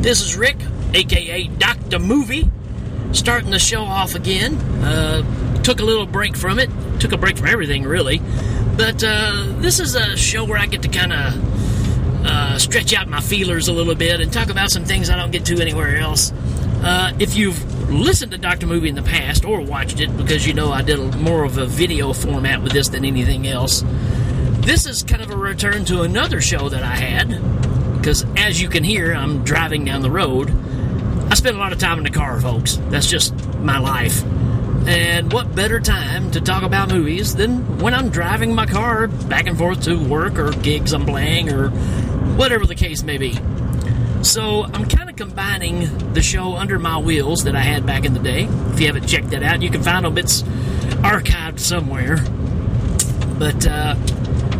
This is Rick, aka Dr. Movie, starting the show off again. Uh, took a little break from it. Took a break from everything, really. But uh, this is a show where I get to kind of uh, stretch out my feelers a little bit and talk about some things I don't get to anywhere else. Uh, if you've listened to Dr. Movie in the past or watched it, because you know I did a, more of a video format with this than anything else, this is kind of a return to another show that I had because as you can hear, I'm driving down the road. I spend a lot of time in the car, folks. That's just my life. And what better time to talk about movies than when I'm driving my car back and forth to work or gigs I'm playing or whatever the case may be. So I'm kind of combining the show Under My Wheels that I had back in the day. If you haven't checked that out, you can find them. It's archived somewhere. But uh,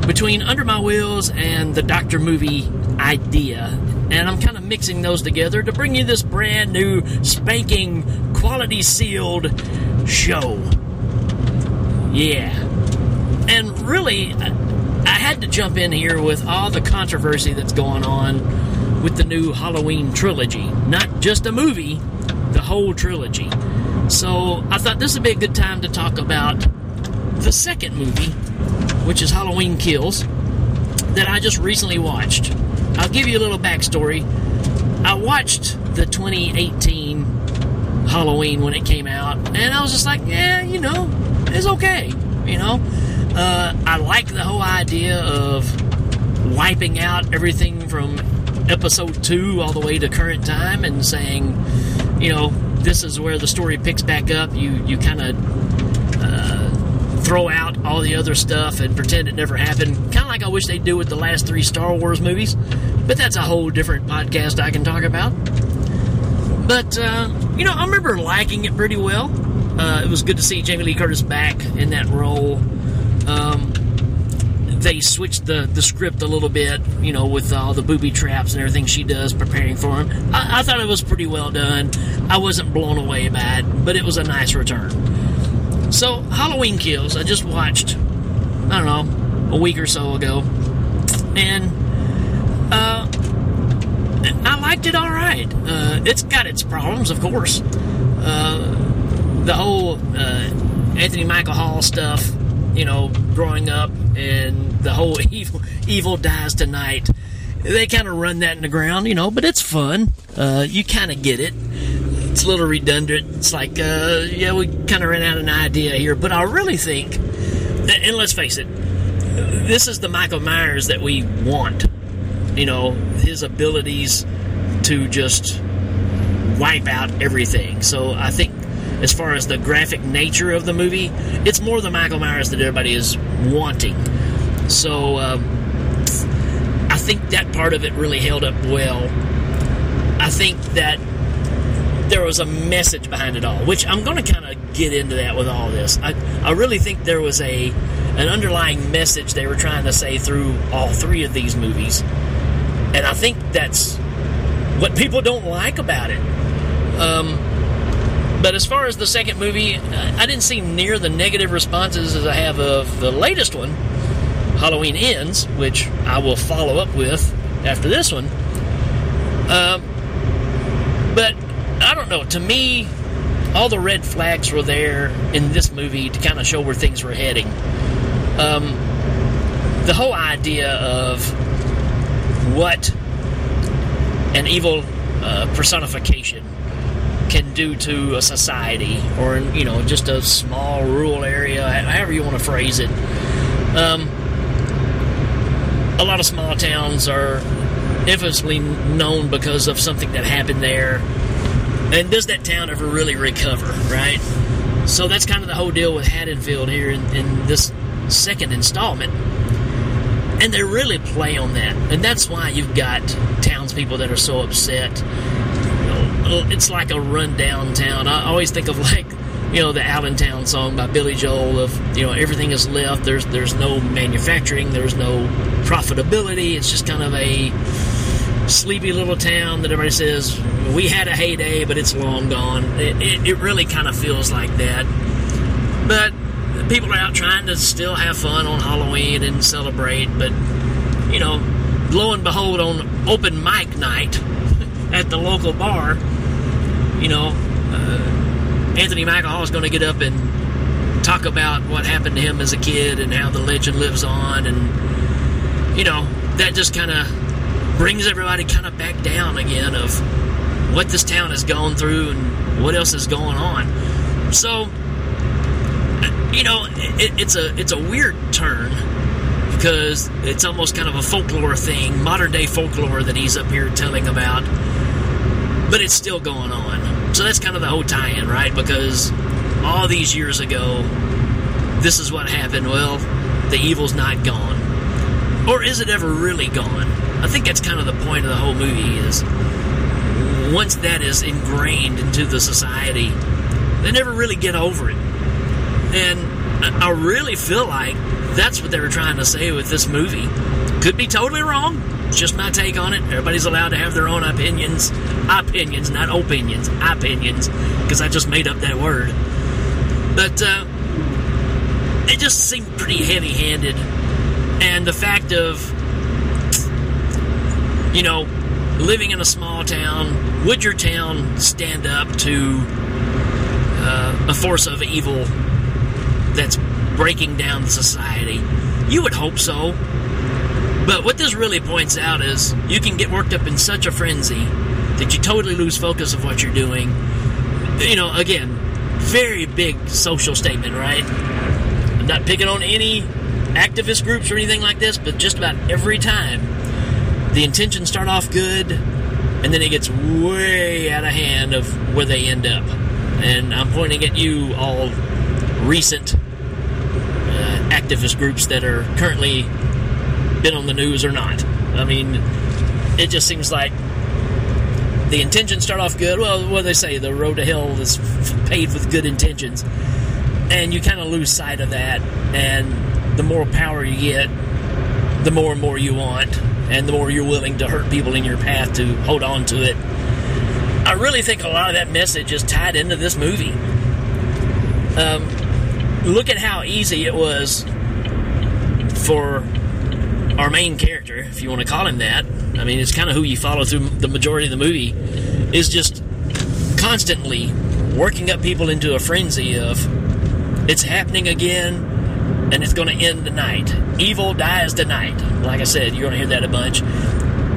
between Under My Wheels and the Doctor movie idea. And I'm kind of mixing those together to bring you this brand new, spanking, quality sealed show. Yeah. And really, I had to jump in here with all the controversy that's going on with the new Halloween trilogy. Not just a movie, the whole trilogy. So I thought this would be a good time to talk about the second movie, which is Halloween Kills, that I just recently watched. I'll give you a little backstory. I watched the 2018 Halloween when it came out, and I was just like, yeah, you know, it's okay. You know, uh, I like the whole idea of wiping out everything from episode two all the way to current time and saying, you know, this is where the story picks back up. You you kind of uh, throw out all the other stuff and pretend it never happened. Kind of like I wish they'd do with the last three Star Wars movies. But that's a whole different podcast I can talk about. But, uh, you know, I remember liking it pretty well. Uh, it was good to see Jamie Lee Curtis back in that role. Um, they switched the, the script a little bit, you know, with all the booby traps and everything she does preparing for him. I, I thought it was pretty well done. I wasn't blown away by it, but it was a nice return. So, Halloween Kills, I just watched, I don't know, a week or so ago. And uh, I liked it all right. Uh, it's got its problems, of course. Uh, the whole uh, Anthony Michael Hall stuff, you know, growing up, and the whole evil evil dies tonight. They kind of run that in the ground, you know, but it's fun. Uh, you kind of get it. It's a little redundant. It's like, uh, yeah, we kind of ran out of an idea here, but I really think, and let's face it, this is the Michael Myers that we want you know, his abilities to just wipe out everything. So I think as far as the graphic nature of the movie, it's more the Michael Myers that everybody is wanting. So um, I think that part of it really held up well. I think that there was a message behind it all, which I'm going to kind of get into that with all this. I, I really think there was a an underlying message they were trying to say through all three of these movies and I think that's what people don't like about it. Um, but as far as the second movie, I didn't see near the negative responses as I have of the latest one, Halloween Ends, which I will follow up with after this one. Um, but I don't know. To me, all the red flags were there in this movie to kind of show where things were heading. Um, the whole idea of what an evil uh, personification can do to a society or you know just a small rural area however you want to phrase it um, a lot of small towns are infamously known because of something that happened there and does that town ever really recover right so that's kind of the whole deal with haddonfield here in, in this second installment and they really play on that. And that's why you've got townspeople that are so upset. Uh, it's like a rundown town. I always think of like, you know, the Allentown song by Billy Joel of, you know, everything is left. There's there's no manufacturing. There's no profitability. It's just kind of a sleepy little town that everybody says we had a heyday, but it's long gone. It, it, it really kind of feels like that. But people are out trying to still have fun on Halloween and celebrate, but you know, lo and behold, on open mic night at the local bar, you know, uh, Anthony Michael Hall is going to get up and talk about what happened to him as a kid and how the legend lives on, and you know, that just kind of brings everybody kind of back down again of what this town has gone through and what else is going on. So, you know, it, it's a it's a weird turn because it's almost kind of a folklore thing, modern day folklore that he's up here telling about, but it's still going on. So that's kind of the whole tie-in, right? Because all these years ago, this is what happened. Well, the evil's not gone, or is it ever really gone? I think that's kind of the point of the whole movie is once that is ingrained into the society, they never really get over it. And I really feel like that's what they were trying to say with this movie. Could be totally wrong. Just my take on it. Everybody's allowed to have their own opinions. Opinions, not opinions. Opinions. Because I just made up that word. But uh, it just seemed pretty heavy handed. And the fact of, you know, living in a small town, would your town stand up to uh, a force of evil that's breaking down society? You would hope so. But what this really points out is you can get worked up in such a frenzy that you totally lose focus of what you're doing. You know, again, very big social statement, right? I'm not picking on any activist groups or anything like this, but just about every time the intentions start off good and then it gets way out of hand of where they end up. And I'm pointing at you all recent uh, activist groups that are currently been on the news or not. I mean, it just seems like the intentions start off good. Well, what do they say? The road to hell is paved with good intentions. And you kind of lose sight of that. And the more power you get, the more and more you want, and the more you're willing to hurt people in your path to hold on to it. I really think a lot of that message is tied into this movie. Um, look at how easy it was for our main character, if you want to call him that. I mean, it's kind of who you follow through the majority of the movie, is just constantly working up people into a frenzy of it's happening again and it's going to end tonight. Evil dies tonight. Like I said, you're going to hear that a bunch.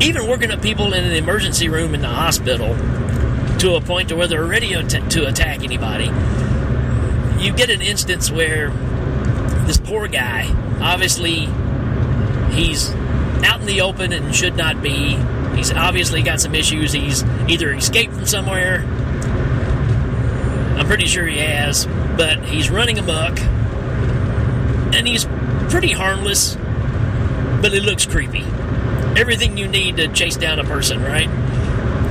Even working up people in an emergency room in the hospital to a point to where they're ready to attack anybody. You get an instance where this poor guy, obviously, he's out in the open and should not be. He's obviously got some issues. He's either escaped from somewhere. I'm pretty sure he has, but he's running amok and he's pretty harmless, but it looks creepy. Everything you need to chase down a person, right?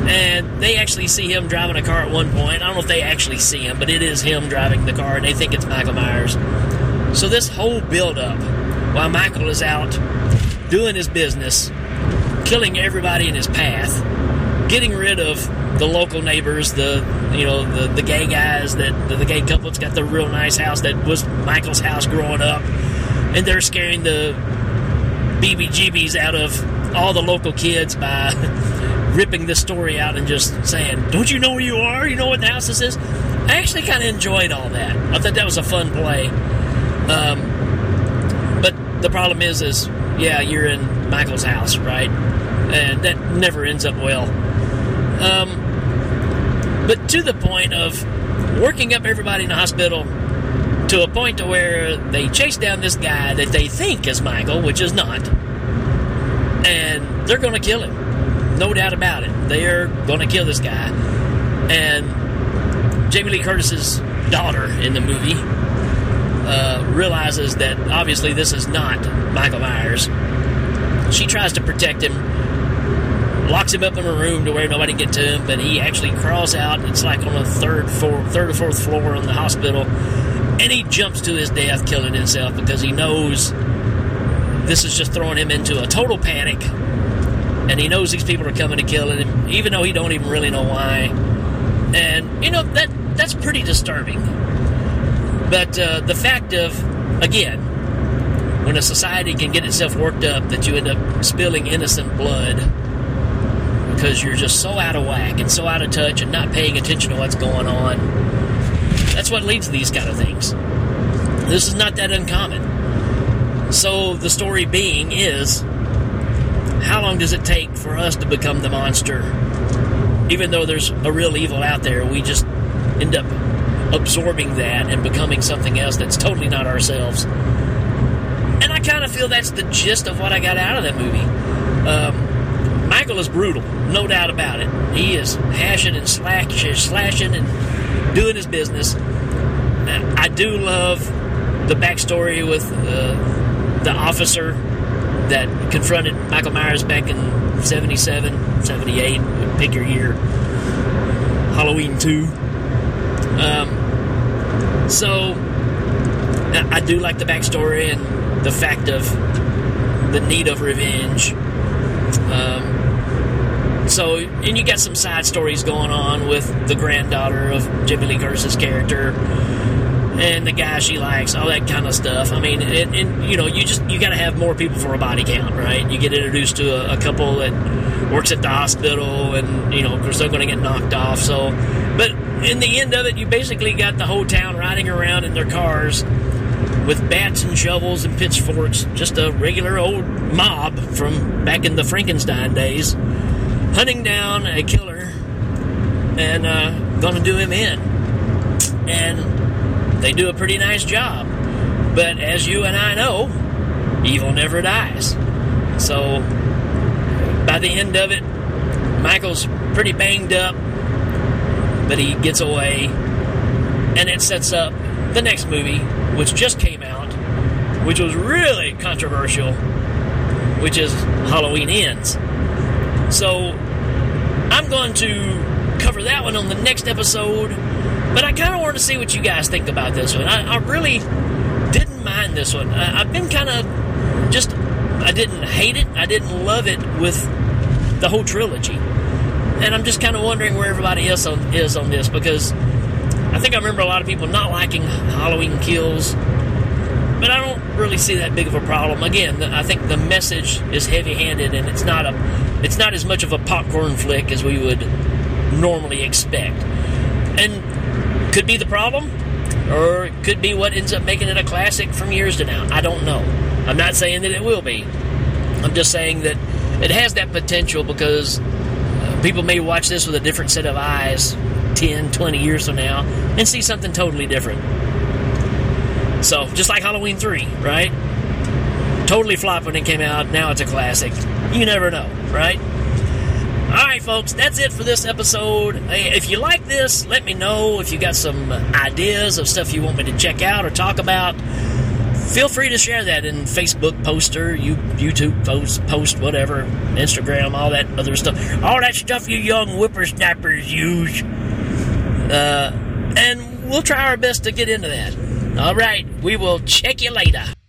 And they actually see him driving a car at one point. I don't know if they actually see him, but it is him driving the car, and they think it's Michael Myers. So this whole build-up, while Michael is out doing his business, killing everybody in his path, getting rid of the local neighbors, the you know the, the gay guys that the, the gay couple that's got the real nice house that was Michael's house growing up, and they're scaring the BBGBs out of all the local kids by ripping this story out and just saying, "Don't you know where you are? You know what the house this is." I actually kind of enjoyed all that. I thought that was a fun play. Um, but the problem is, is yeah, you're in Michael's house, right? And that never ends up well. Um, but to the point of working up everybody in the hospital to a point to where they chase down this guy that they think is Michael, which is not, and they're going to kill him, no doubt about it. They are going to kill this guy, and Jamie Lee Curtis's daughter in the movie uh, realizes that obviously this is not Michael Myers. She tries to protect him locks him up in a room to where nobody can get to him, but he actually crawls out. It's like on a third, third or fourth floor in the hospital, and he jumps to his death, killing himself because he knows this is just throwing him into a total panic, and he knows these people are coming to kill him, even though he don't even really know why. And you know that that's pretty disturbing. But uh, the fact of again, when a society can get itself worked up that you end up spilling innocent blood because you're just so out of whack and so out of touch and not paying attention to what's going on. That's what leads to these kind of things. This is not that uncommon. So the story being is how long does it take for us to become the monster? Even though there's a real evil out there, we just end up absorbing that and becoming something else that's totally not ourselves. And I kind of feel that's the gist of what I got out of that movie. Um, Michael is brutal, no doubt about it. He is hashing and slashing, slashing and doing his business. I do love the backstory with uh, the officer that confronted Michael Myers back in 77, 78, pick your year, Halloween 2. Um, so, I do like the backstory and the fact of the need of revenge. Um, so, and you got some side stories going on with the granddaughter of Jamie Lee Curtis's character and the guy she likes, all that kind of stuff. I mean, and, and you know, you just you got to have more people for a body count, right? You get introduced to a, a couple that works at the hospital, and you know, of course they're going to get knocked off. So, but in the end of it, you basically got the whole town riding around in their cars with bats and shovels and pitchforks, just a regular old mob from back in the Frankenstein days, hunting down a killer and uh, going to do him in. And they do a pretty nice job. But as you and I know, evil never dies. So by the end of it, Michael's pretty banged up, but he gets away. And it sets up the next movie, which just came out, which was really controversial, which is Halloween Ends. So I'm going to cover that one on the next episode, but I kind of want to see what you guys think about this one. I, I really didn't mind this one. I, I've been kind of just, I didn't hate it, I didn't love it with the whole trilogy. And I'm just kind of wondering where everybody else on, is on this because I think I remember a lot of people not liking Halloween Kills, but I don't really see that big of a problem. Again, I think the message is heavy-handed, and it's not a, it's not as much of a popcorn flick as we would normally expect, and could be the problem, or it could be what ends up making it a classic from years to now. I don't know. I'm not saying that it will be. I'm just saying that it has that potential because uh, people may watch this with a different set of eyes 10, 20 years from now and see something totally different. So, just like Halloween 3, right? Totally flopped when it came out, now it's a classic. You never know, right? Alright, folks, that's it for this episode. If you like this, let me know. If you got some ideas of stuff you want me to check out or talk about, feel free to share that in Facebook poster, you YouTube post, post, whatever, Instagram, all that other stuff. All that stuff you young whippersnappers use. Uh, and we'll try our best to get into that. All right, we will check you later.